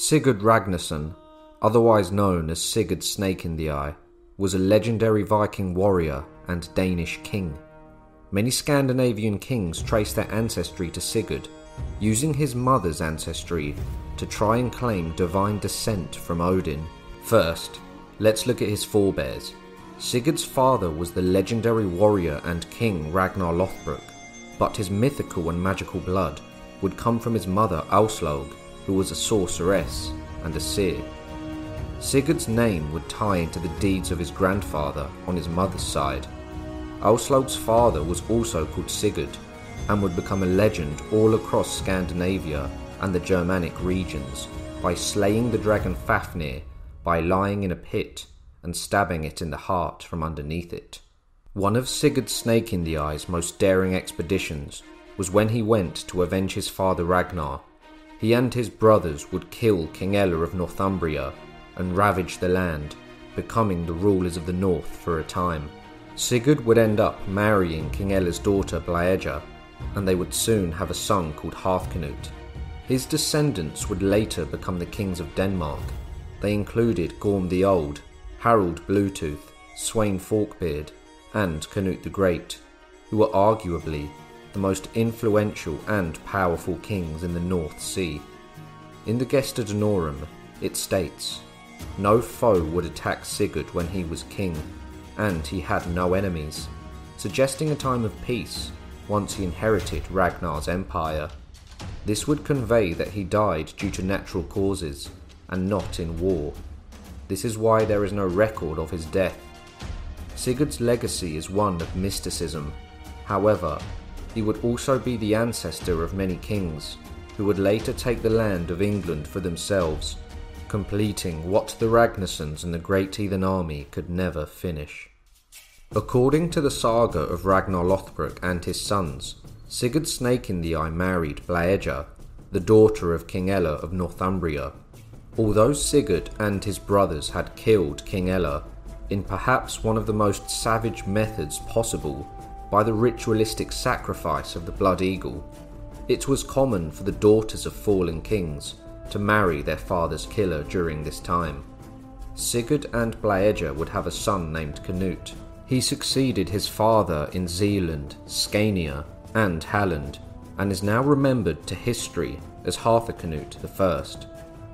Sigurd Ragnarsson, otherwise known as Sigurd Snake in the Eye, was a legendary Viking warrior and Danish king. Many Scandinavian kings trace their ancestry to Sigurd, using his mother's ancestry to try and claim divine descent from Odin. First, let's look at his forebears. Sigurd's father was the legendary warrior and king Ragnar Lothbrok, but his mythical and magical blood would come from his mother Aslaug, who was a sorceress and a seer. Sigurd's name would tie into the deeds of his grandfather on his mother's side. Aslaug's father was also called Sigurd and would become a legend all across Scandinavia and the Germanic regions by slaying the dragon Fafnir by lying in a pit and stabbing it in the heart from underneath it. One of Sigurd Snake in the Eye's most daring expeditions was when he went to avenge his father Ragnar. He and his brothers would kill King Ella of Northumbria and ravage the land, becoming the rulers of the north for a time. Sigurd would end up marrying King Ella's daughter Blaeja, and they would soon have a son called Harthacnut. His descendants would later become the kings of Denmark. They included Gorm the Old, Harald Bluetooth, Sweyn Forkbeard, and Canute the Great, who were arguably the most influential and powerful kings in the North Sea. In the Gesta Danorum, it states no foe would attack Sigurd when he was king, and he had no enemies, suggesting a time of peace once he inherited Ragnar's empire. This would convey that he died due to natural causes and not in war. This is why there is no record of his death. Sigurd's legacy is one of mysticism. However, he would also be the ancestor of many kings, who would later take the land of England for themselves completing what the Ragnarssons and the Great Heathen Army could never finish. According to the saga of Ragnar Lothbrok and his sons, Sigurd Snake in the Eye married Blaeja, the daughter of King Ella of Northumbria. Although Sigurd and his brothers had killed King Ella in perhaps one of the most savage methods possible by the ritualistic sacrifice of the blood eagle, it was common for the daughters of fallen kings to marry their father's killer during this time. Sigurd and Blaeja would have a son named Canute. He succeeded his father in Zealand, Scania, and Halland, and is now remembered to history as Harthacnut I.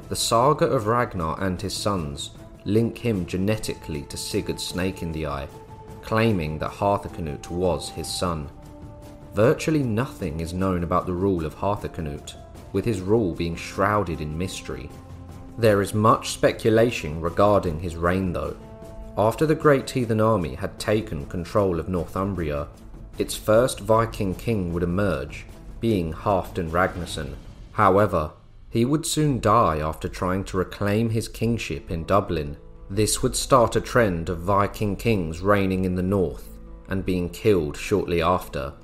The saga of Ragnar and his sons link him genetically to Sigurd Snake in the Eye, claiming that Harthacnut was his son. Virtually nothing is known about the rule of Harthacnut, with his rule being shrouded in mystery. There is much speculation regarding his reign though. After the Great Heathen Army had taken control of Northumbria, its first Viking king would emerge, being Halfdan Ragnarsson. However, he would soon die after trying to reclaim his kingship in Dublin. This would start a trend of Viking kings reigning in the north and being killed shortly after.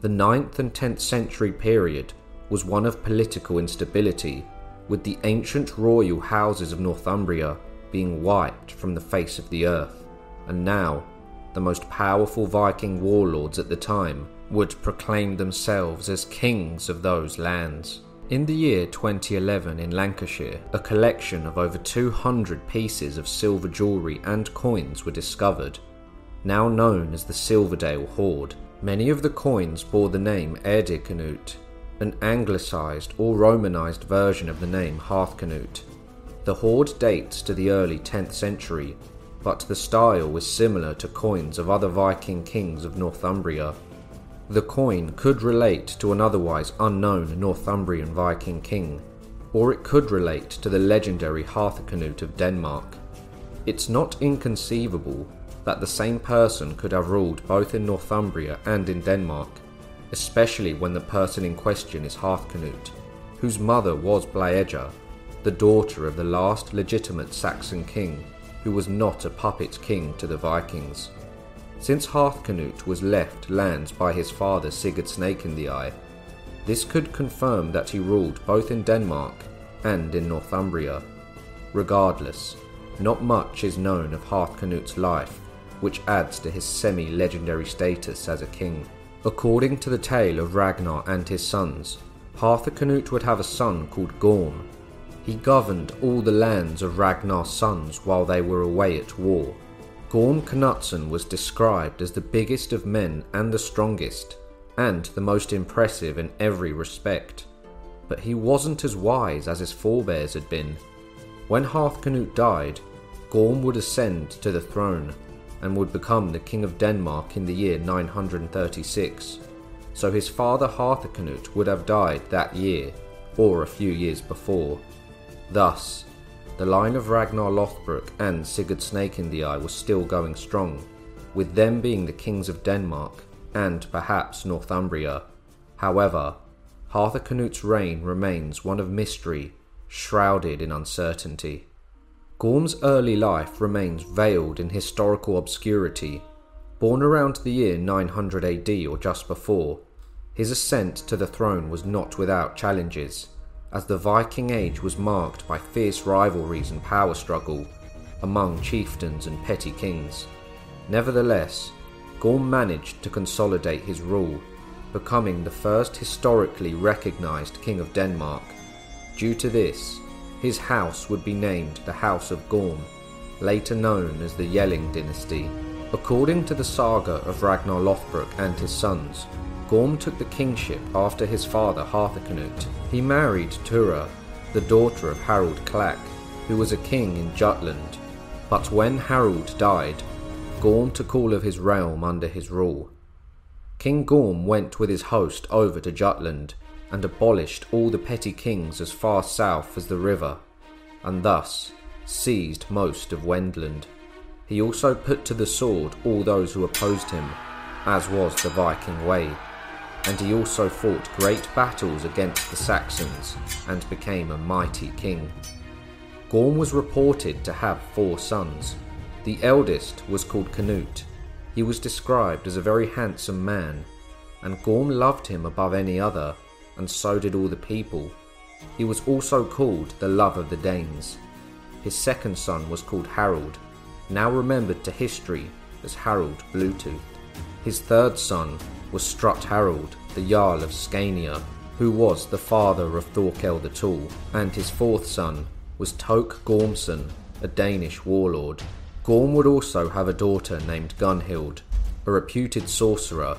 The 9th and 10th century period was one of political instability, with the ancient royal houses of Northumbria being wiped from the face of the earth, and now the most powerful Viking warlords at the time would proclaim themselves as kings of those lands. In the year 2011 in Lancashire, a collection of over 200 pieces of silver jewellery and coins were discovered, now known as the Silverdale Hoard. Many of the coins bore the name Airdeconut, an anglicised or romanised version of the name Harthacnut. The hoard dates to the early 10th century, but the style was similar to coins of other Viking kings of Northumbria. The coin could relate to an otherwise unknown Northumbrian Viking king, or it could relate to the legendary Harthacnut of Denmark. It's not inconceivable that the same person could have ruled both in Northumbria and in Denmark, especially when the person in question is Harthacnut, whose mother was Blaeja, the daughter of the last legitimate Saxon king, who was not a puppet king to the Vikings. Since Harthacnut was left lands by his father Sigurd Snake in the Eye, this could confirm that he ruled both in Denmark and in Northumbria. Regardless, not much is known of Harthacnut's life, which adds to his semi legendary status as a king. According to the tale of Ragnar and his sons, Harthacnut would have a son called Gorm. He governed all the lands of Ragnar's sons while they were away at war. Gorm Knutson was described as the biggest of men and the strongest, and the most impressive in every respect. But he wasn't as wise as his forebears had been. When Harthacnut died, Gorm would ascend to the throne and would become the King of Denmark in the year 936. So his father Harthacnut would have died that year, or a few years before. Thus, the line of Ragnar Lothbrok and Sigurd Snake in the Eye was still going strong, with them being the kings of Denmark and perhaps Northumbria. However, Harthacnut's reign remains one of mystery, shrouded in uncertainty. Gorm's early life remains veiled in historical obscurity. Born around the year 900 AD or just before, his ascent to the throne was not without challenges as the Viking Age was marked by fierce rivalries and power struggle among chieftains and petty kings. Nevertheless, Gorm managed to consolidate his rule, becoming the first historically recognised king of Denmark. Due to this, his house would be named the House of Gorm, later known as the Jelling dynasty. According to the saga of Ragnar Lothbrok and his sons, Gorm took the kingship after his father Harthacnut. He married Tura, the daughter of Harald Klak, who was a king in Jutland. But when Harald died, Gorm took all of his realm under his rule. King Gorm went with his host over to Jutland and abolished all the petty kings as far south as the river, and thus seized most of Wendland. He also put to the sword all those who opposed him, as was the Viking way and he also fought great battles against the Saxons and became a mighty king. Gorm was reported to have four sons. The eldest was called Canute. He was described as a very handsome man, and Gorm loved him above any other, and so did all the people. He was also called the love of the Danes. His second son was called Harold, now remembered to history as Harold Bluetooth. His third son was Strut Harold, the Jarl of Scania, who was the father of Thorkel the Tall, and his fourth son was Toke Gormson, a Danish warlord. Gorm would also have a daughter named Gunhild, a reputed sorcerer,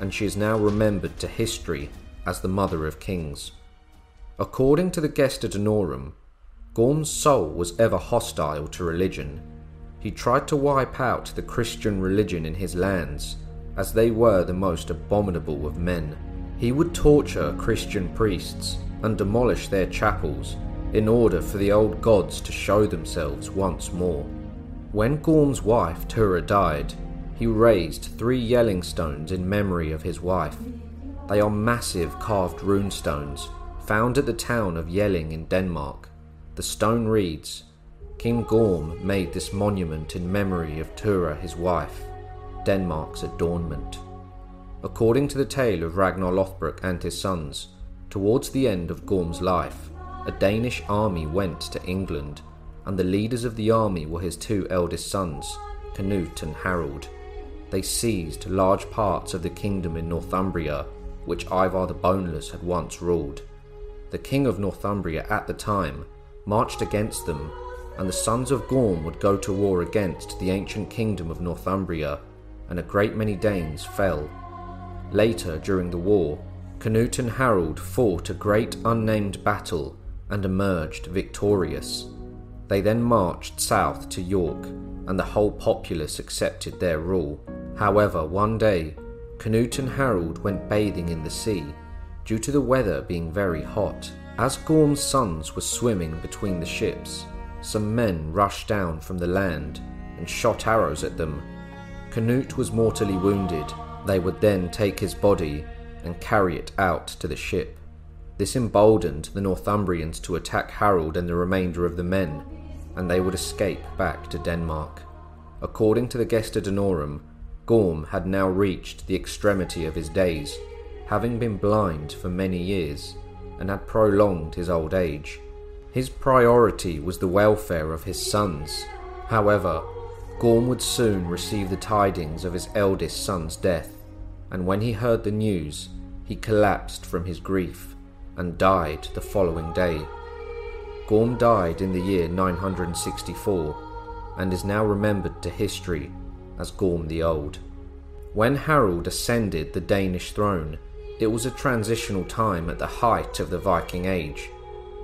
and she is now remembered to history as the mother of kings. According to the Gesta Danorum, Gorm's soul was ever hostile to religion. He tried to wipe out the Christian religion in his lands as they were the most abominable of men. He would torture Christian priests and demolish their chapels in order for the old gods to show themselves once more. When Gorm's wife Tura died, he raised three Jelling stones in memory of his wife. They are massive carved rune stones found at the town of Jelling in Denmark. The stone reads, King Gorm made this monument in memory of Tura his wife. Denmark's adornment. According to the tale of Ragnar Lothbrok and his sons, towards the end of Gorm's life, a Danish army went to England, and the leaders of the army were his two eldest sons, Canute and Harold. They seized large parts of the kingdom in Northumbria, which Ivar the Boneless had once ruled. The king of Northumbria at the time marched against them, and the sons of Gorm would go to war against the ancient kingdom of Northumbria and a great many Danes fell. Later, during the war, Canute and Harold fought a great unnamed battle and emerged victorious. They then marched south to York, and the whole populace accepted their rule. However, one day, Canute and Harold went bathing in the sea, due to the weather being very hot. As Gorm's sons were swimming between the ships, some men rushed down from the land and shot arrows at them Canute was mortally wounded. They would then take his body and carry it out to the ship. This emboldened the Northumbrians to attack Harold and the remainder of the men, and they would escape back to Denmark. According to the Gesta Danorum, Gorm had now reached the extremity of his days, having been blind for many years, and had prolonged his old age. His priority was the welfare of his sons. However, Gorm would soon receive the tidings of his eldest son's death, and when he heard the news, he collapsed from his grief and died the following day. Gorm died in the year 964 and is now remembered to history as Gorm the Old. When Harold ascended the Danish throne, it was a transitional time at the height of the Viking Age.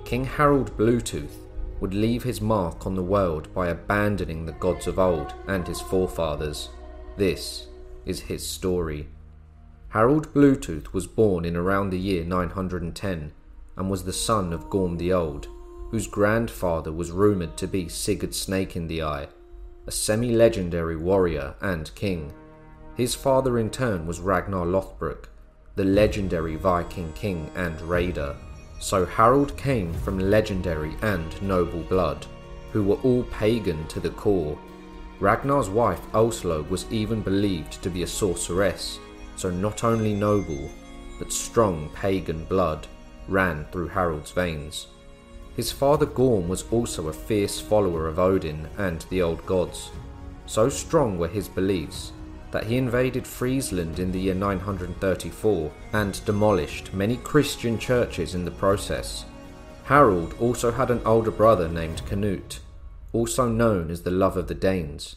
King Harald Bluetooth would leave his mark on the world by abandoning the gods of old and his forefathers. This is his story. Harold Bluetooth was born in around the year 910 and was the son of Gorm the Old, whose grandfather was rumoured to be Sigurd Snake in the Eye, a semi legendary warrior and king. His father in turn was Ragnar Lothbrok, the legendary Viking king and raider. So Harold came from legendary and noble blood, who were all pagan to the core. Ragnar's wife Aslaug was even believed to be a sorceress, so not only noble, but strong pagan blood ran through Harold's veins. His father Gorm was also a fierce follower of Odin and the old gods. So strong were his beliefs that he invaded Friesland in the year 934 and demolished many Christian churches in the process. Harold also had an older brother named Canute, also known as the Love of the Danes.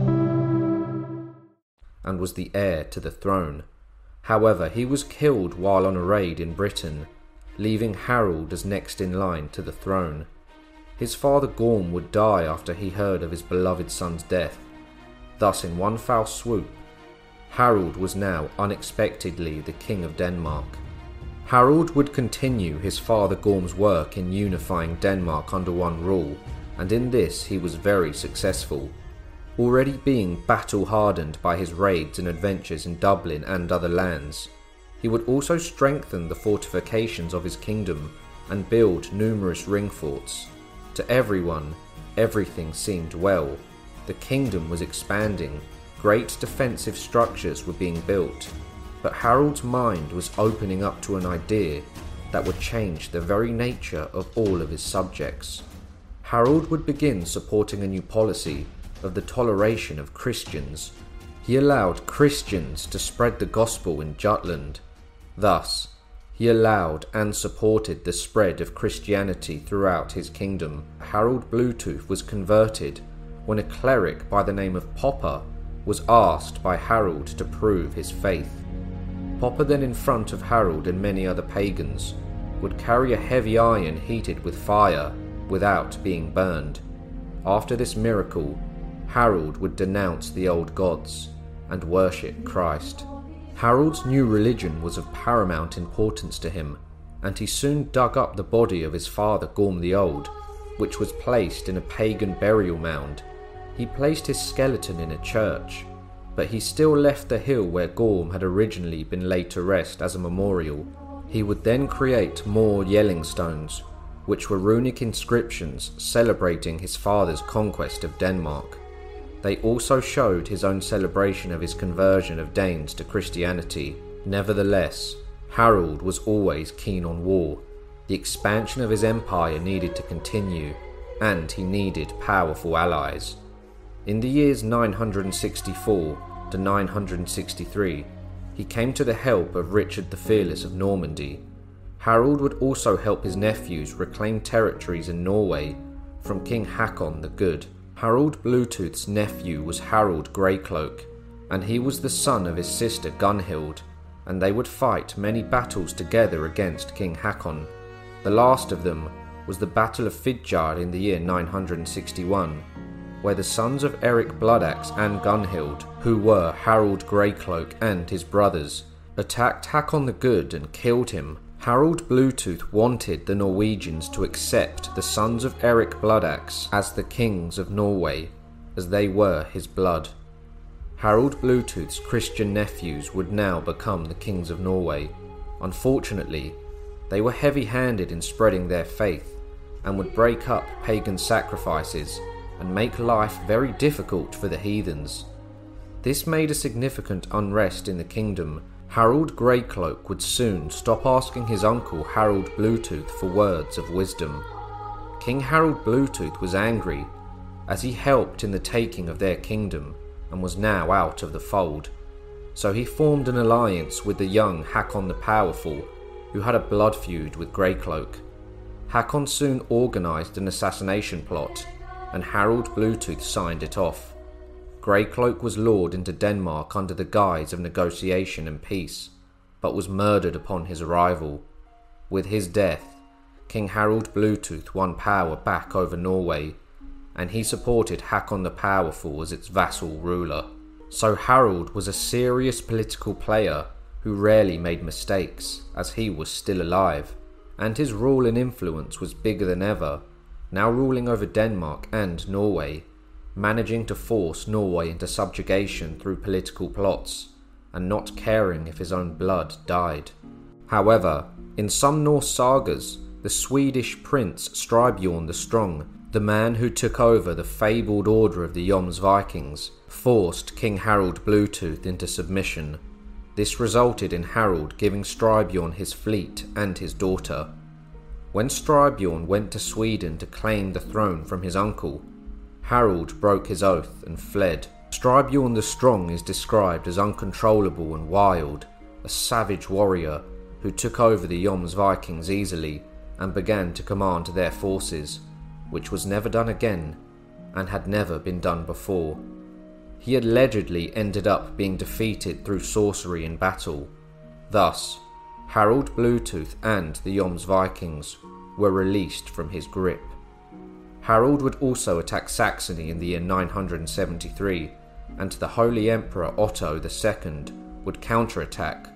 and was the heir to the throne. However, he was killed while on a raid in Britain, leaving Harold as next in line to the throne. His father Gorm would die after he heard of his beloved son's death. Thus, in one foul swoop, Harold was now unexpectedly the King of Denmark. Harold would continue his father Gorm's work in unifying Denmark under one rule, and in this he was very successful already being battle hardened by his raids and adventures in Dublin and other lands. He would also strengthen the fortifications of his kingdom and build numerous ring forts. To everyone, everything seemed well. The kingdom was expanding, great defensive structures were being built, but Harold's mind was opening up to an idea that would change the very nature of all of his subjects. Harold would begin supporting a new policy of the toleration of Christians, he allowed Christians to spread the gospel in Jutland. Thus, he allowed and supported the spread of Christianity throughout his kingdom. Harold Bluetooth was converted when a cleric by the name of Poppo was asked by Harold to prove his faith. Poppo then in front of Harold and many other pagans would carry a heavy iron heated with fire without being burned. After this miracle, Harold would denounce the old gods and worship Christ. Harold's new religion was of paramount importance to him, and he soon dug up the body of his father Gorm the Old, which was placed in a pagan burial mound. He placed his skeleton in a church, but he still left the hill where Gorm had originally been laid to rest as a memorial. He would then create more Jelling stones, which were runic inscriptions celebrating his father's conquest of Denmark. They also showed his own celebration of his conversion of Danes to Christianity. Nevertheless, Harold was always keen on war. The expansion of his empire needed to continue, and he needed powerful allies. In the years 964 to 963, he came to the help of Richard the Fearless of Normandy. Harold would also help his nephews reclaim territories in Norway from King Hakon the Good. Harold Bluetooth's nephew was Harold Greycloak, and he was the son of his sister Gunhild, and they would fight many battles together against King Hakon. The last of them was the Battle of Fitjar in the year 961, where the sons of Eric Bloodaxe and Gunhild, who were Harold Greycloak and his brothers, attacked Hakon the Good and killed him Harold Bluetooth wanted the Norwegians to accept the sons of Eric Bloodaxe as the kings of Norway, as they were his blood. Harold Bluetooth's Christian nephews would now become the kings of Norway. Unfortunately, they were heavy handed in spreading their faith, and would break up pagan sacrifices and make life very difficult for the heathens. This made a significant unrest in the kingdom. Harold Greycloak would soon stop asking his uncle Harold Bluetooth for words of wisdom. King Harold Bluetooth was angry as he helped in the taking of their kingdom and was now out of the fold. So he formed an alliance with the young Hakon the Powerful, who had a blood feud with Greycloak. Hakon soon organised an assassination plot, and Harold Bluetooth signed it off. Greycloak was lured into Denmark under the guise of negotiation and peace, but was murdered upon his arrival. With his death, King Harold Bluetooth won power back over Norway, and he supported Hakon the Powerful as its vassal ruler. So Harold was a serious political player who rarely made mistakes, as he was still alive, and his rule and influence was bigger than ever, now ruling over Denmark and Norway, managing to force Norway into subjugation through political plots, and not caring if his own blood died. However, in some Norse sagas, the Swedish prince Styrbjorn the Strong, the man who took over the fabled order of the Jomsvikings, forced King Harold Bluetooth into submission. This resulted in Harold giving Styrbjorn his fleet and his daughter. When Styrbjorn went to Sweden to claim the throne from his uncle, Harold broke his oath and fled. Styrbjorn the Strong is described as uncontrollable and wild, a savage warrior who took over the Jomsvikings easily and began to command their forces, which was never done again and had never been done before. He allegedly ended up being defeated through sorcery in battle. Thus, Harold Bluetooth and the Jomsvikings were released from his grip. Harold would also attack Saxony in the year 973, and the Holy Emperor Otto II would counterattack,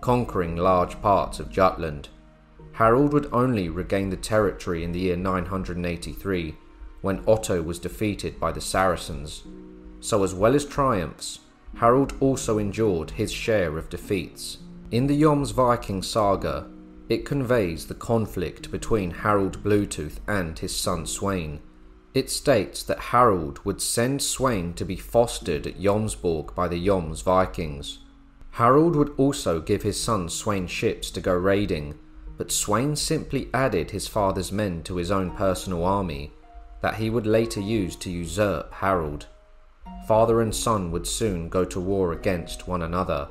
conquering large parts of Jutland. Harold would only regain the territory in the year 983, when Otto was defeated by the Saracens so as well as triumphs, Harold also endured his share of defeats. In the Jomsviking saga, it conveys the conflict between Harold Bluetooth and his son Sweyn. It states that Harold would send Sweyn to be fostered at Jomsborg by the Jomsvikings. Harold would also give his son Sweyn ships to go raiding, but Sweyn simply added his father's men to his own personal army that he would later use to usurp Harold. Father and son would soon go to war against one another.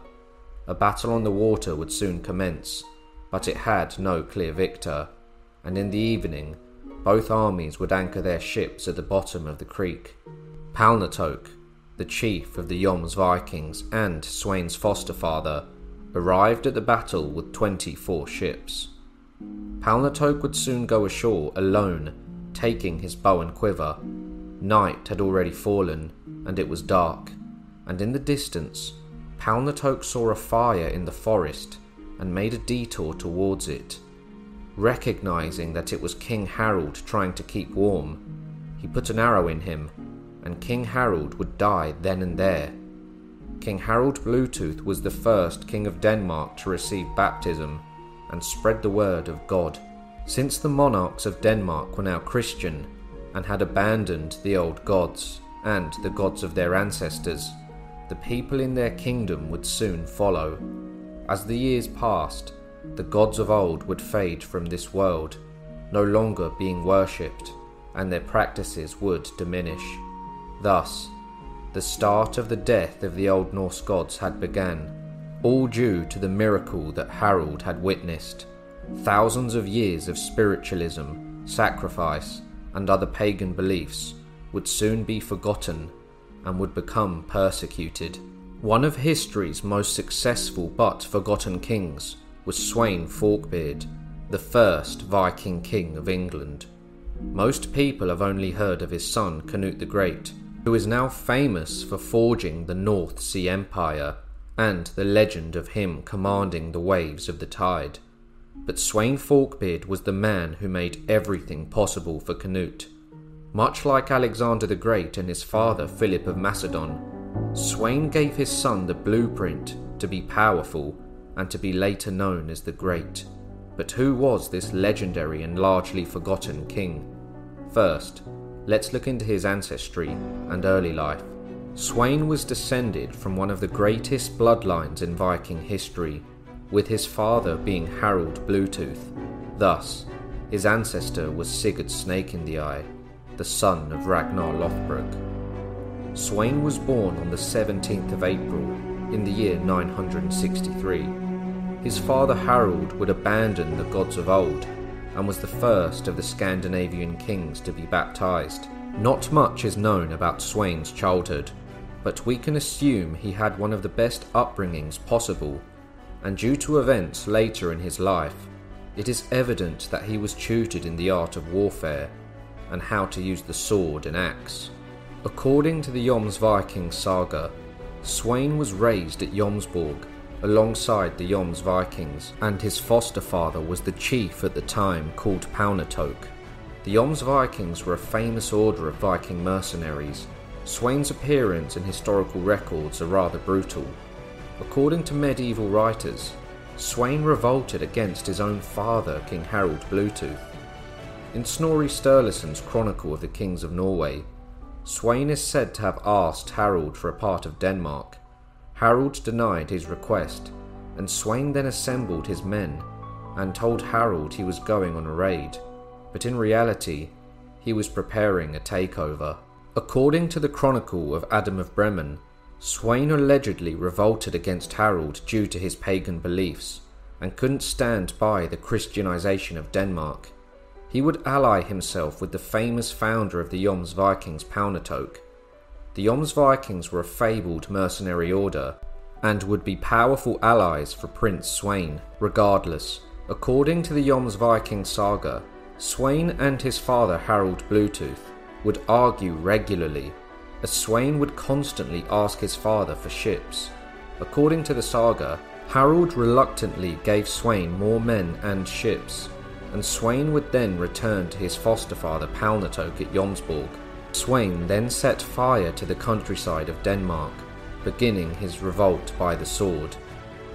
A battle on the water would soon commence, but it had no clear victor, and in the evening, both armies would anchor their ships at the bottom of the creek. Palnatoke, the chief of the Jomsvikings and Sweyn's foster father, arrived at the battle with 24 ships. Palnatoke would soon go ashore alone, taking his bow and quiver. Night had already fallen, and it was dark, and in the distance, Palnatoke saw a fire in the forest and made a detour towards it. Recognizing that it was King Harold trying to keep warm, he put an arrow in him, and King Harold would die then and there. King Harold Bluetooth was the first King of Denmark to receive baptism and spread the word of God. Since the monarchs of Denmark were now Christian and had abandoned the old gods, and the gods of their ancestors, the people in their kingdom would soon follow. As the years passed, the gods of old would fade from this world, no longer being worshipped, and their practices would diminish. Thus, the start of the death of the Old Norse gods had begun, all due to the miracle that Harold had witnessed. Thousands of years of spiritualism, sacrifice, and other pagan beliefs would soon be forgotten and would become persecuted. One of history's most successful but forgotten kings was Sweyn Forkbeard, the first Viking king of England. Most people have only heard of his son Canute the Great, who is now famous for forging the North Sea Empire and the legend of him commanding the waves of the tide. But Sweyn Forkbeard was the man who made everything possible for Canute much like Alexander the Great and his father Philip of Macedon, Sweyn gave his son the blueprint to be powerful and to be later known as the Great. But who was this legendary and largely forgotten king? First, let's look into his ancestry and early life. Sweyn was descended from one of the greatest bloodlines in Viking history, with his father being Harald Bluetooth. Thus, his ancestor was Sigurd Snake in the Eye, the son of Ragnar Lothbrok. Sweyn was born on the 17th of April in the year 963. His father Harald would abandon the gods of old and was the first of the Scandinavian kings to be baptized. Not much is known about Sweyn's childhood, but we can assume he had one of the best upbringings possible, and due to events later in his life, it is evident that he was tutored in the art of warfare and how to use the sword and axe. According to the Jomsviking saga, Sweyn was raised at Jomsborg alongside the Jomsvikings, and his foster father was the chief at the time called Palnatoke. The Jomsvikings were a famous order of Viking mercenaries. Sweyn's appearance in historical records are rather brutal. According to medieval writers, Sweyn revolted against his own father, King Harald Bluetooth. In Snorri Sturluson's Chronicle of the Kings of Norway, Sweyn is said to have asked Harald for a part of Denmark. Harald denied his request, and Sweyn then assembled his men and told Harald he was going on a raid, but in reality, he was preparing a takeover. According to the Chronicle of Adam of Bremen, Sweyn allegedly revolted against Harald due to his pagan beliefs and couldn't stand by the Christianization of Denmark. He would ally himself with the famous founder of the Jomsvikings, Palnatoke. The Jomsvikings were a fabled mercenary order and would be powerful allies for Prince Sweyn, regardless. According to the Jomsviking saga, Sweyn and his father Harald Bluetooth would argue regularly as Sweyn would constantly ask his father for ships. According to the saga, Harald reluctantly gave Sweyn more men and ships, and Sweyn would then return to his foster father Palnatoke at Jomsborg. Sweyn then set fire to the countryside of Denmark, beginning his revolt by the sword.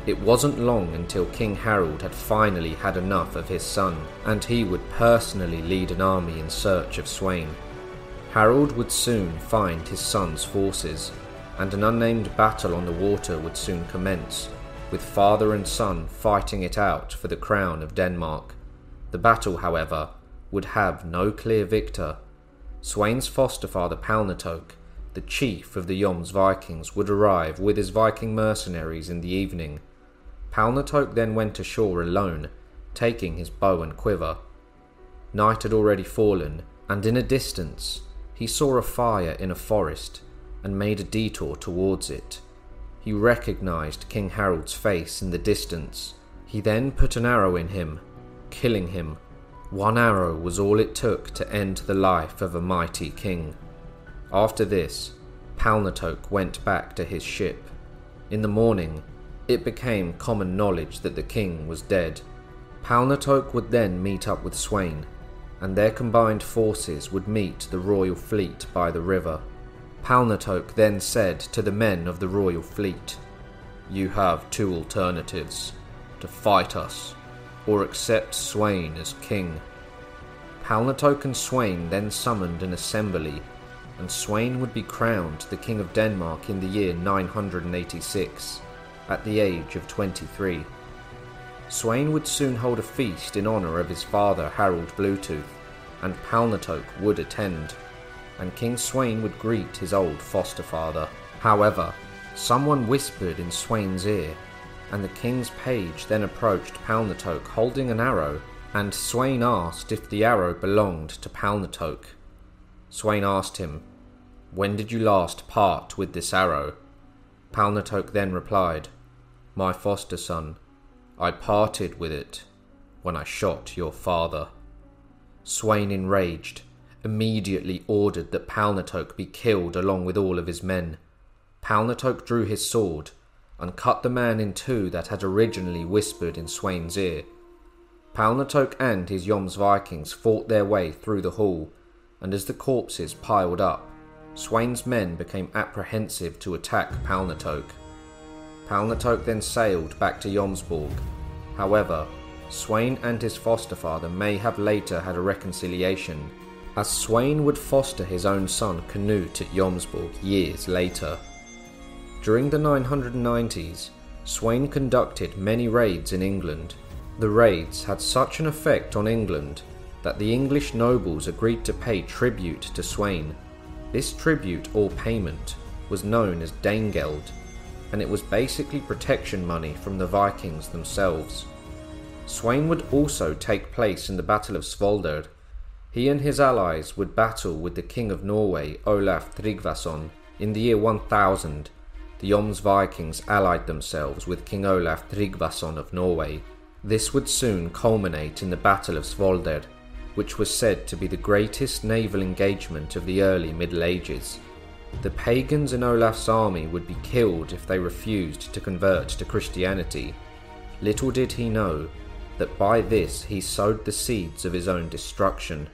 It wasn't long until King Harold had finally had enough of his son, and he would personally lead an army in search of Sweyn. Harold would soon find his son's forces, and an unnamed battle on the water would soon commence, with father and son fighting it out for the crown of Denmark. The battle, however, would have no clear victor. Sweyn's foster father Palnatoke, the chief of the Jomsvikings, would arrive with his Viking mercenaries in the evening. Palnatoke then went ashore alone, taking his bow and quiver. Night had already fallen, and in a distance, he saw a fire in a forest and made a detour towards it. He recognized King Harald's face in the distance. He then put an arrow in him, killing him. One arrow was all it took to end the life of a mighty king. After this, Palnatok went back to his ship. In the morning, it became common knowledge that the king was dead. Palnatok would then meet up with Sweyn, and their combined forces would meet the royal fleet by the river. Palnatok then said to the men of the royal fleet, You have two alternatives to fight us or accept Sweyn as king. Palnatoke and Sweyn then summoned an assembly, and Sweyn would be crowned the King of Denmark in the year 986, at the age of 23. Sweyn would soon hold a feast in honour of his father Harold Bluetooth, and Palnatoke would attend, and King Sweyn would greet his old foster father. However, someone whispered in Sweyn's ear, and the king's page then approached Palnatoke holding an arrow, and Sweyn asked if the arrow belonged to Palnatoke. Sweyn asked him, When did you last part with this arrow? Palnatoke then replied, My foster son, I parted with it when I shot your father. Sweyn, enraged, immediately ordered that Palnatoke be killed along with all of his men. Palnatoke drew his sword and cut the man in two that had originally whispered in Sweyn's ear. Palnatok and his Jomsvikings fought their way through the hall, and as the corpses piled up, Sweyn's men became apprehensive to attack Palnatok. Palnatok then sailed back to Jomsborg. However, Sweyn and his foster father may have later had a reconciliation, as Sweyn would foster his own son Canute at Jomsborg years later. During the 990s, Sweyn conducted many raids in England. The raids had such an effect on England that the English nobles agreed to pay tribute to Sweyn. This tribute or payment was known as Danegeld, and it was basically protection money from the Vikings themselves. Sweyn would also take place in the Battle of Svolder. He and his allies would battle with the King of Norway, Olaf Tryggvason. In the year 1000, the Jomsvikings allied themselves with King Olaf Tryggvason of Norway. This would soon culminate in the Battle of Svolder, which was said to be the greatest naval engagement of the early Middle Ages. The pagans in Olaf's army would be killed if they refused to convert to Christianity. Little did he know that by this he sowed the seeds of his own destruction.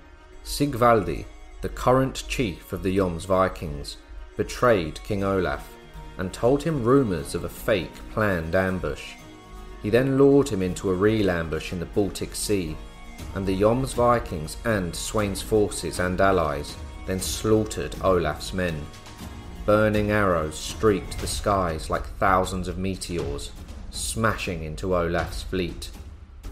Sigvaldi, the current chief of the Jomsvikings, betrayed King Olaf and told him rumours of a fake planned ambush. He then lured him into a real ambush in the Baltic Sea, and the Jomsvikings and Sweyn's forces and allies then slaughtered Olaf's men. Burning arrows streaked the skies like thousands of meteors, smashing into Olaf's fleet.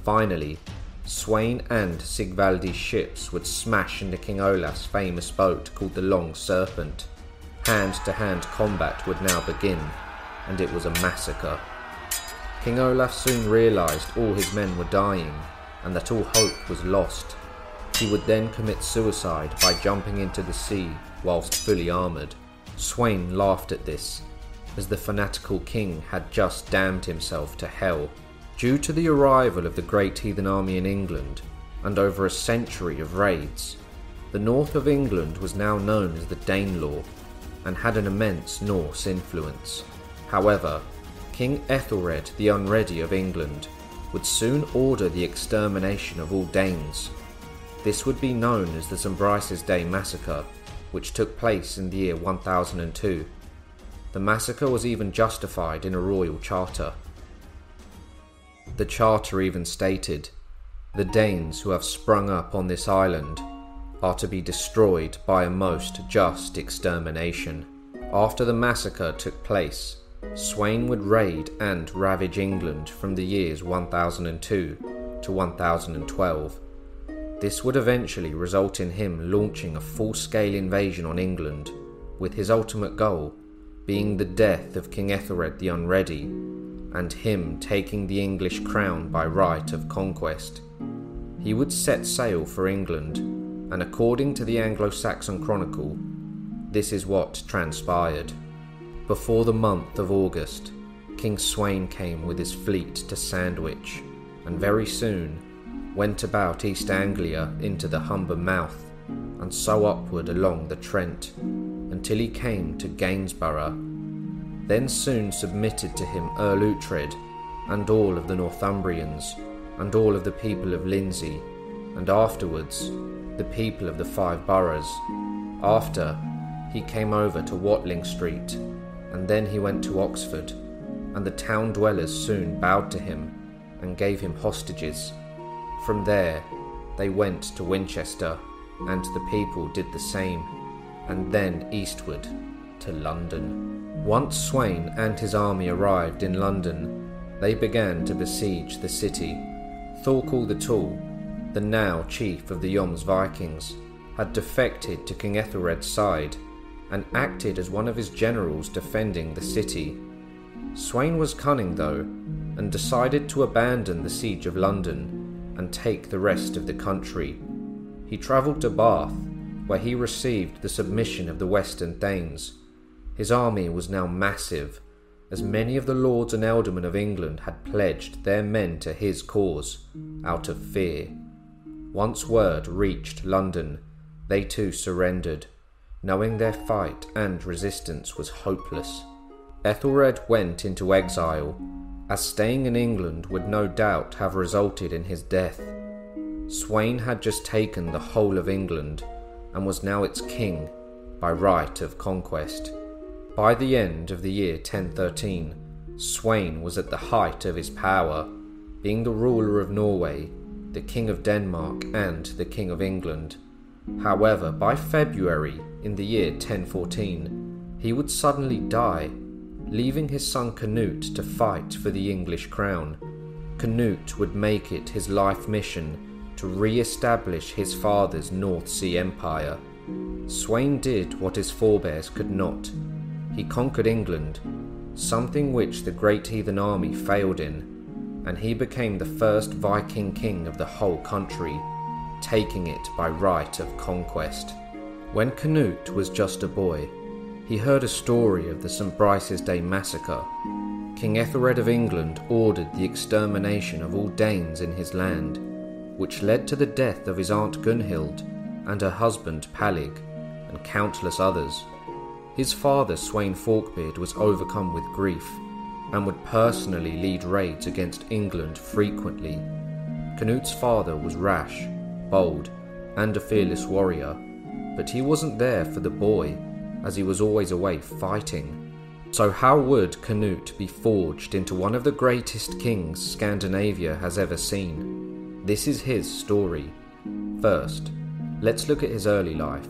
Finally, Sweyn and Sigvaldi's ships would smash into King Olaf's famous boat called the Long Serpent. Hand to hand combat would now begin, and it was a massacre. King Olaf soon realised all his men were dying and that all hope was lost. He would then commit suicide by jumping into the sea whilst fully armoured. Sweyn laughed at this, as the fanatical king had just damned himself to hell Due to the arrival of the Great Heathen Army in England, and over a century of raids, the north of England was now known as the Danelaw and had an immense Norse influence. However, King Ethelred the Unready of England would soon order the extermination of all Danes. This would be known as the St. Day Massacre, which took place in the year 1002. The massacre was even justified in a royal charter. The charter even stated the Danes who have sprung up on this island are to be destroyed by a most just extermination. After the massacre took place, Sweyn would raid and ravage England from the years 1002 to 1012. This would eventually result in him launching a full scale invasion on England, with his ultimate goal being the death of King Ethelred the Unready and him taking the English crown by right of conquest. He would set sail for England, and according to the Anglo Saxon Chronicle, this is what transpired. Before the month of August, King Sweyn came with his fleet to Sandwich, and very soon went about East Anglia into the Humber mouth, and so upward along the Trent, until he came to Gainsborough then soon submitted to him Earl Uhtred, and all of the Northumbrians, and all of the people of Lindsey, and afterwards the people of the five boroughs. After, he came over to Watling Street, and then he went to Oxford, and the town dwellers soon bowed to him and gave him hostages. From there, they went to Winchester, and the people did the same, and then eastward to London. Once Sweyn and his army arrived in London, they began to besiege the city. Thorkel the Tall, the now chief of the Jomsvikings, had defected to King Ethelred's side and acted as one of his generals defending the city. Sweyn was cunning though, and decided to abandon the siege of London and take the rest of the country. He travelled to Bath, where he received the submission of the Western thanes his army was now massive, as many of the lords and ealdormen of England had pledged their men to his cause, out of fear. Once word reached London, they too surrendered, knowing their fight and resistance was hopeless. Ethelred went into exile, as staying in England would no doubt have resulted in his death. Sweyn had just taken the whole of England and was now its king by right of conquest. By the end of the year 1013, Sweyn was at the height of his power. being the ruler of Norway, the King of Denmark, and the King of England. However, by February in the year 1014, he would suddenly die, leaving his son Canute to fight for the English crown. Canute would make it his life mission to re establish his father's North Sea Empire. Sweyn did what his forebears could not. He conquered England, something which the great heathen army failed in, and he became the first Viking king of the whole country, taking it by right of conquest. When Canute was just a boy, he heard a story of the St. Brice's Day massacre. King Ethelred of England ordered the extermination of all Danes in his land, which led to the death of his aunt Gunhild and her husband Palig, and countless others. His father, Sweyn Forkbeard, was overcome with grief and would personally lead raids against England frequently. Canute's father was rash, bold, and a fearless warrior, but he wasn't there for the boy, as he was always away fighting. So, how would Canute be forged into one of the greatest kings Scandinavia has ever seen? This is his story. First, let's look at his early life.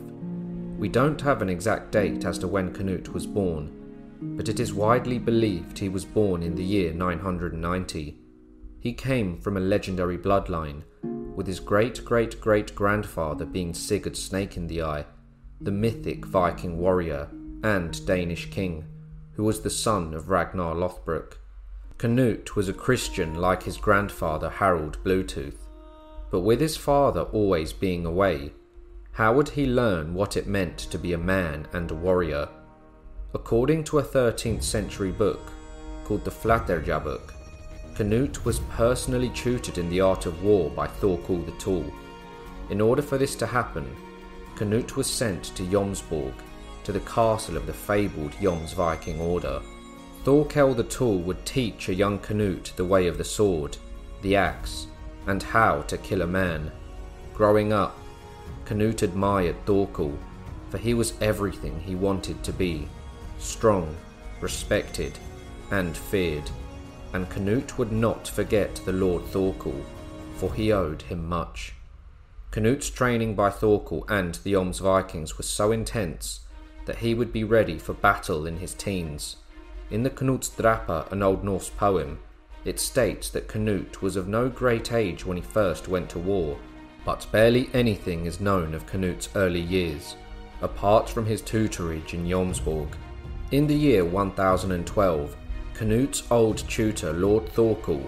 We don't have an exact date as to when Canute was born, but it is widely believed he was born in the year 990. He came from a legendary bloodline, with his great great great grandfather being Sigurd Snake in the Eye, the mythic Viking warrior and Danish king, who was the son of Ragnar Lothbrok. Canute was a Christian like his grandfather Harald Bluetooth, but with his father always being away, how would he learn what it meant to be a man and a warrior? According to a 13th century book called the Flateyjarbók, Canute was personally tutored in the art of war by Thorkel the Tall. In order for this to happen, Canute was sent to Jomsborg, to the castle of the fabled Jomsviking order. Thorkel the Tall would teach a young Canute the way of the sword, the axe, and how to kill a man. Growing up, Canute admired Thorkel, for he was everything he wanted to be strong, respected, and feared. And Canute would not forget the Lord Thorkel, for he owed him much. Canute's training by Thorkel and the Jomsvikings was so intense that he would be ready for battle in his teens. In the Knutsdrapa, an Old Norse poem, it states that Canute was of no great age when he first went to war but barely anything is known of Canute's early years, apart from his tutorage in Jomsborg. In the year 1012, Canute's old tutor Lord Thorkel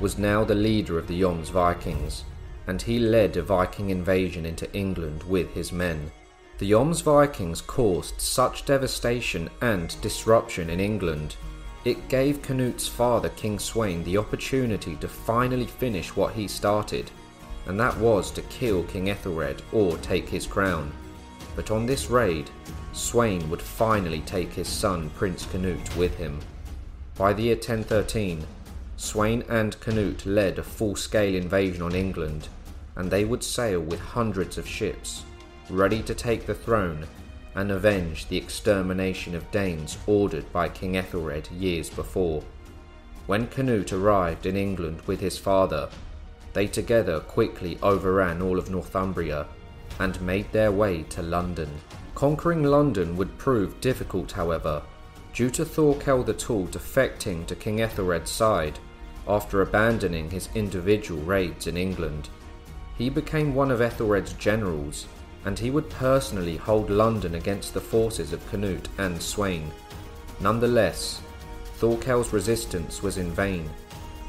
was now the leader of the Jomsvikings, and he led a Viking invasion into England with his men. The Jomsvikings caused such devastation and disruption in England, it gave Canute's father King Sweyn the opportunity to finally finish what he started and that was to kill King Ethelred or take his crown. But on this raid, Sweyn would finally take his son Prince Canute with him. By the year 1013, Sweyn and Canute led a full scale invasion on England, and they would sail with hundreds of ships, ready to take the throne and avenge the extermination of Danes ordered by King Ethelred years before. When Canute arrived in England with his father, they together quickly overran all of Northumbria and made their way to London. Conquering London would prove difficult, however, due to Thorkel the Tall defecting to King Ethelred's side after abandoning his individual raids in England. He became one of Ethelred's generals, and he would personally hold London against the forces of Canute and Sweyn. Nonetheless, Thorkel's resistance was in vain,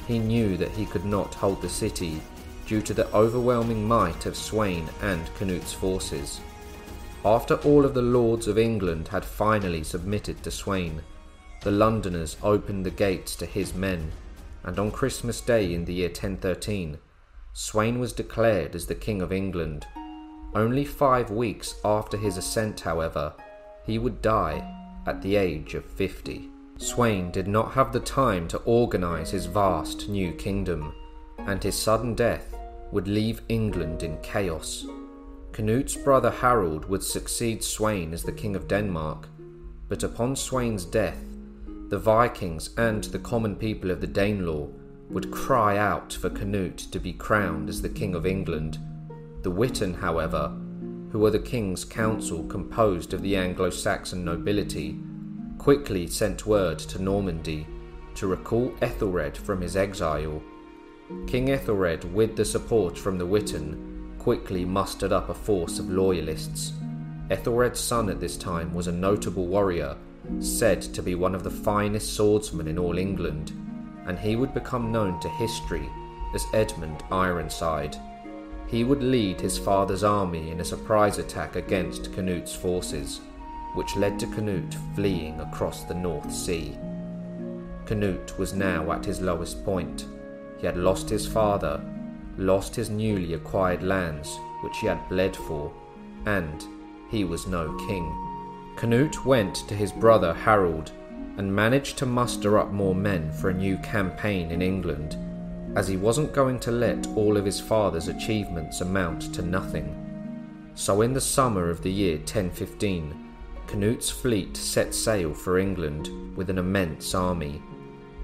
he knew that he could not hold the city due to the overwhelming might of Sweyn and Canute's forces. After all of the lords of England had finally submitted to Sweyn, the Londoners opened the gates to his men, and on Christmas Day in the year 1013, Sweyn was declared as the King of England. Only five weeks after his ascent, however, he would die at the age of 50. Sweyn did not have the time to organise his vast new kingdom, and his sudden death would leave England in chaos. Canute's brother Harold would succeed Sweyn as the King of Denmark, but upon Sweyn's death, the Vikings and the common people of the Danelaw would cry out for Canute to be crowned as the King of England. The Witan, however, who were the king's council composed of the Anglo Saxon nobility, quickly sent word to Normandy to recall Ethelred from his exile. King Ethelred, with the support from the Witan, quickly mustered up a force of loyalists. Ethelred's son at this time was a notable warrior, said to be one of the finest swordsmen in all England, and he would become known to history as Edmund Ironside. He would lead his father's army in a surprise attack against Canute's forces, which led to Canute fleeing across the North Sea. Canute was now at his lowest point. He had lost his father, lost his newly acquired lands, which he had bled for, and he was no king. Canute went to his brother Harold and managed to muster up more men for a new campaign in England as he wasn't going to let all of his father's achievements amount to nothing. So, in the summer of the year 1015, Canute's fleet set sail for England with an immense army.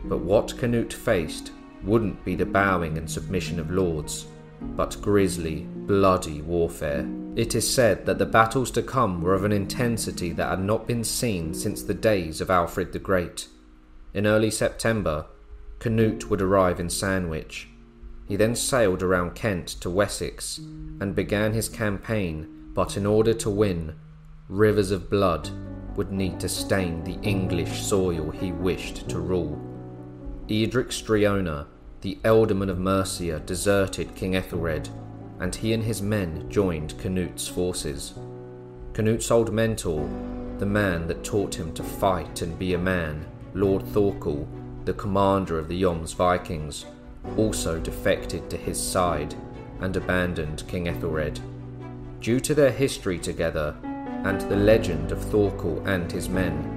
But what Canute faced wouldn't be the bowing and submission of lords, but grisly, bloody warfare. It is said that the battles to come were of an intensity that had not been seen since the days of Alfred the Great. In early September, Canute would arrive in Sandwich. He then sailed around Kent to Wessex and began his campaign, but in order to win, rivers of blood would need to stain the English soil he wished to rule. Edric Streona, the ealdorman of Mercia, deserted King Ethelred, and he and his men joined Canute's forces. Canute's old mentor, the man that taught him to fight and be a man, Lord Thorkel, the commander of the Jomsvikings, also defected to his side and abandoned King Ethelred. Due to their history together and the legend of Thorkel and his men,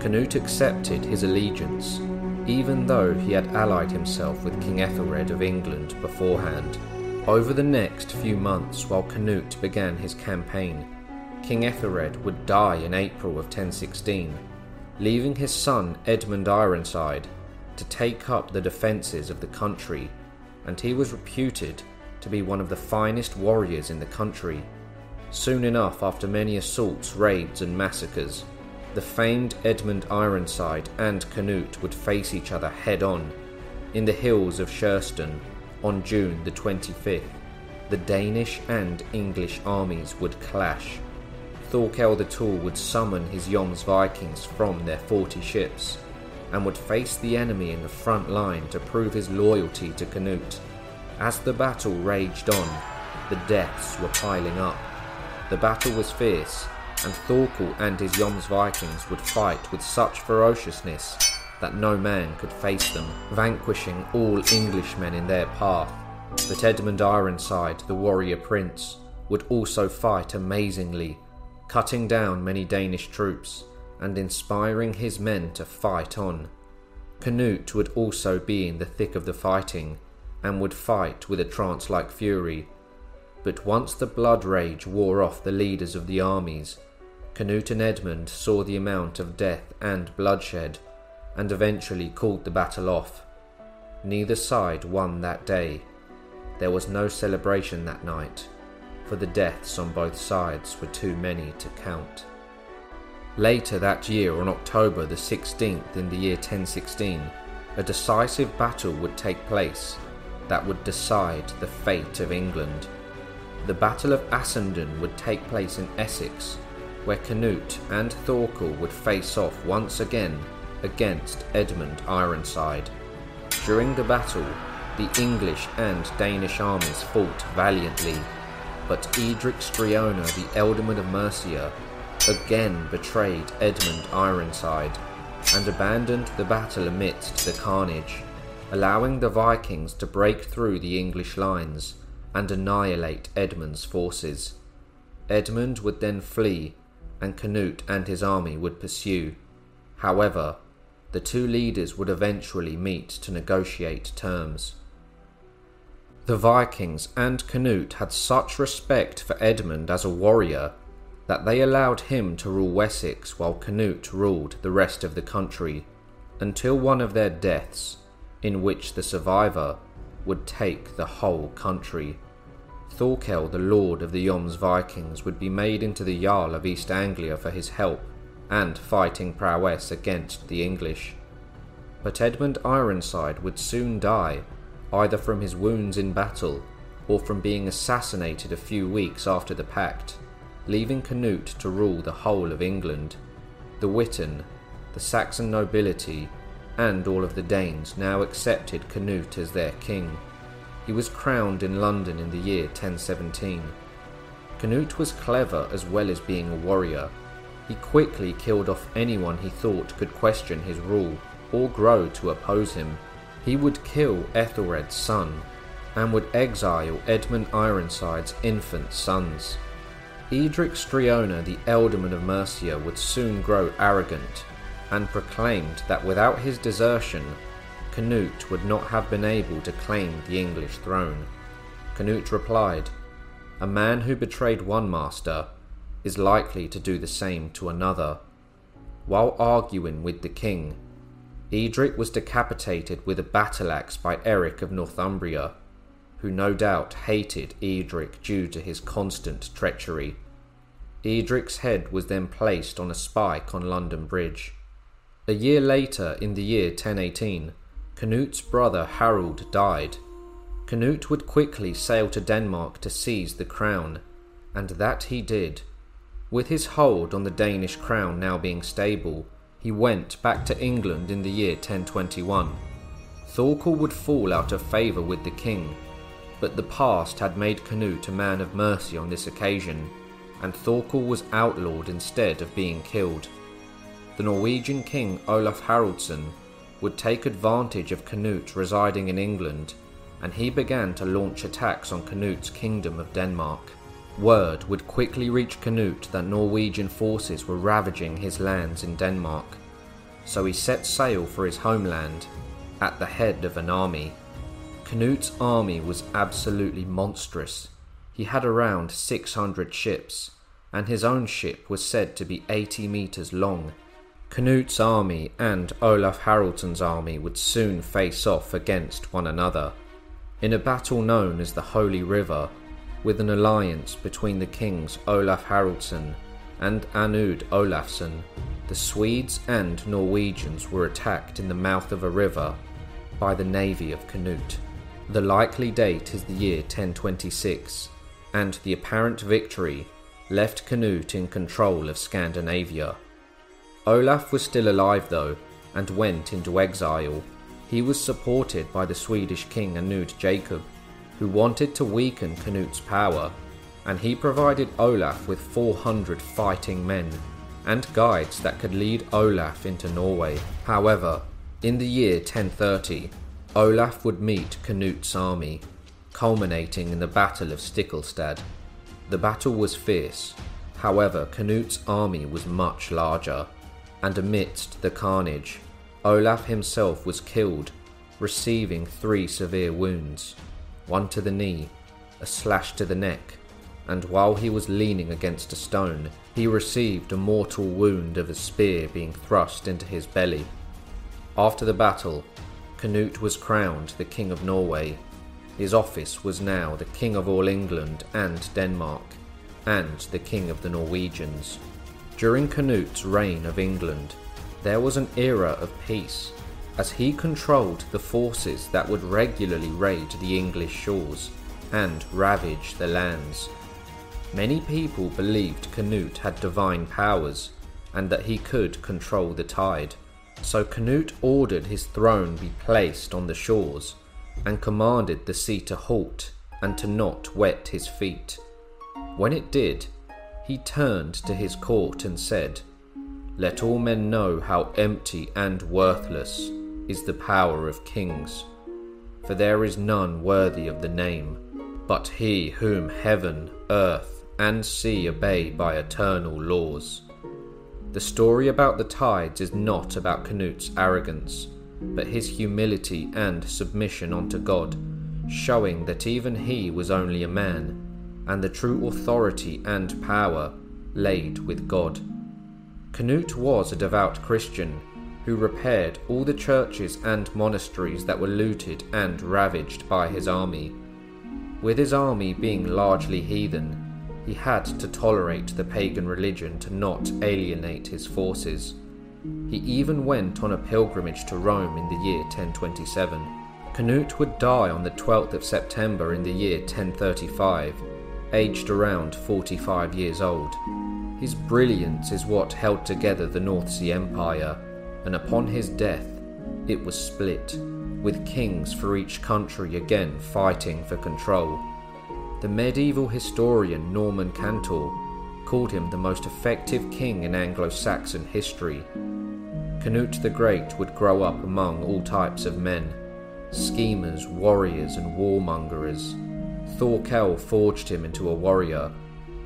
Canute accepted his allegiance, even though he had allied himself with King Ethelred of England beforehand. Over the next few months, while Canute began his campaign, King Ethelred would die in April of 1016, leaving his son Edmund Ironside to take up the defences of the country, and he was reputed to be one of the finest warriors in the country. Soon enough, after many assaults, raids, and massacres, the famed Edmund Ironside and Canute would face each other head on in the hills of Sherston on June the 25th. The Danish and English armies would clash. Thorkel the Tall would summon his Jomsvikings from their forty ships and would face the enemy in the front line to prove his loyalty to Canute. As the battle raged on, the deaths were piling up. The battle was fierce, and Thorkel and his Jomsvikings would fight with such ferociousness that no man could face them, vanquishing all Englishmen in their path. But Edmund Ironside, the warrior prince, would also fight amazingly, cutting down many Danish troops and inspiring his men to fight on. Canute would also be in the thick of the fighting and would fight with a trance like fury. But once the blood rage wore off the leaders of the armies, Canute and Edmund saw the amount of death and bloodshed and eventually called the battle off. Neither side won that day. There was no celebration that night, for the deaths on both sides were too many to count. Later that year, on October the 16th in the year 1016, a decisive battle would take place that would decide the fate of England. The Battle of Assendon would take place in Essex, where Canute and Thorkel would face off once again against Edmund Ironside. During the battle, the English and Danish armies fought valiantly, but Edric Streona, the ealdorman of Mercia, again betrayed Edmund Ironside and abandoned the battle amidst the carnage, allowing the Vikings to break through the English lines and annihilate Edmund's forces. Edmund would then flee, and Canute and his army would pursue. However, the two leaders would eventually meet to negotiate terms. The Vikings and Canute had such respect for Edmund as a warrior that they allowed him to rule Wessex while Canute ruled the rest of the country, until one of their deaths, in which the survivor would take the whole country. Thorkel, the lord of the Jomsvikings, would be made into the Jarl of East Anglia for his help and fighting prowess against the English. But Edmund Ironside would soon die, either from his wounds in battle or from being assassinated a few weeks after the pact, leaving Canute to rule the whole of England. The Witan, the Saxon nobility, and all of the Danes now accepted Canute as their king. He was crowned in London in the year 1017. Canute was clever as well as being a warrior. He quickly killed off anyone he thought could question his rule or grow to oppose him. He would kill Ethelred's son and would exile Edmund Ironside's infant sons. Edric Streona, the ealdorman of Mercia, would soon grow arrogant and proclaimed that without his desertion, Canute would not have been able to claim the English throne. Canute replied, A man who betrayed one master is likely to do the same to another. While arguing with the king, Edric was decapitated with a battle axe by Eric of Northumbria, who no doubt hated Edric due to his constant treachery. Edric's head was then placed on a spike on London Bridge. A year later, in the year 1018, Canute's brother Harold died. Canute would quickly sail to Denmark to seize the crown, and that he did. With his hold on the Danish crown now being stable, he went back to England in the year 1021. Thorkel would fall out of favour with the king, but the past had made Canute a man of mercy on this occasion, and Thorkel was outlawed instead of being killed. The Norwegian king Olaf Haraldsson would take advantage of Canute residing in England, and he began to launch attacks on Canute's kingdom of Denmark. Word would quickly reach Canute that Norwegian forces were ravaging his lands in Denmark, so he set sail for his homeland at the head of an army. Canute's army was absolutely monstrous. He had around 600 ships, and his own ship was said to be 80 metres long. Canute's army and Olaf Haraldsson's army would soon face off against one another in a battle known as the Holy River, with an alliance between the kings Olaf Haraldsson and Anund Olafsson. The Swedes and Norwegians were attacked in the mouth of a river by the navy of Canute. The likely date is the year 1026, and the apparent victory left Canute in control of Scandinavia. Olaf was still alive though, and went into exile. He was supported by the Swedish king Anund Jacob, who wanted to weaken Canute's power, and he provided Olaf with 400 fighting men and guides that could lead Olaf into Norway. However, in the year 1030, Olaf would meet Canute's army, culminating in the Battle of Stiklestad. The battle was fierce, however, Canute's army was much larger, and amidst the carnage, Olaf himself was killed, receiving three severe wounds one to the knee, a slash to the neck, and while he was leaning against a stone, he received a mortal wound of a spear being thrust into his belly. After the battle, Canute was crowned the King of Norway. His office was now the King of all England and Denmark, and the King of the Norwegians. During Canute's reign of England, there was an era of peace, as he controlled the forces that would regularly raid the English shores and ravage the lands. Many people believed Canute had divine powers and that he could control the tide. So Canute ordered his throne be placed on the shores, and commanded the sea to halt and to not wet his feet. When it did, he turned to his court and said, Let all men know how empty and worthless is the power of kings, for there is none worthy of the name, but he whom heaven, earth, and sea obey by eternal laws. The story about the tides is not about Canute's arrogance, but his humility and submission unto God, showing that even he was only a man, and the true authority and power laid with God. Canute was a devout Christian, who repaired all the churches and monasteries that were looted and ravaged by his army. With his army being largely heathen, he had to tolerate the pagan religion to not alienate his forces. He even went on a pilgrimage to Rome in the year 1027. Canute would die on the 12th of September in the year 1035, aged around 45 years old. His brilliance is what held together the North Sea Empire, and upon his death, it was split, with kings for each country again fighting for control. The medieval historian Norman Cantor called him the most effective king in Anglo Saxon history. Canute the Great would grow up among all types of men schemers, warriors, and warmongers. Thorkel forged him into a warrior,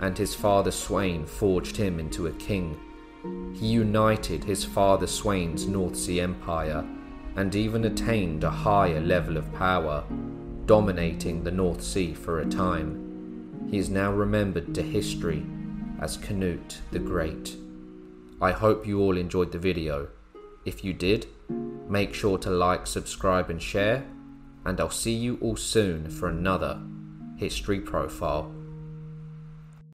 and his father Sweyn forged him into a king. He united his father Sweyn's North Sea Empire and even attained a higher level of power, dominating the North Sea for a time. He is now remembered to history as Canute the Great. I hope you all enjoyed the video. If you did, make sure to like, subscribe, and share, and I'll see you all soon for another History Profile.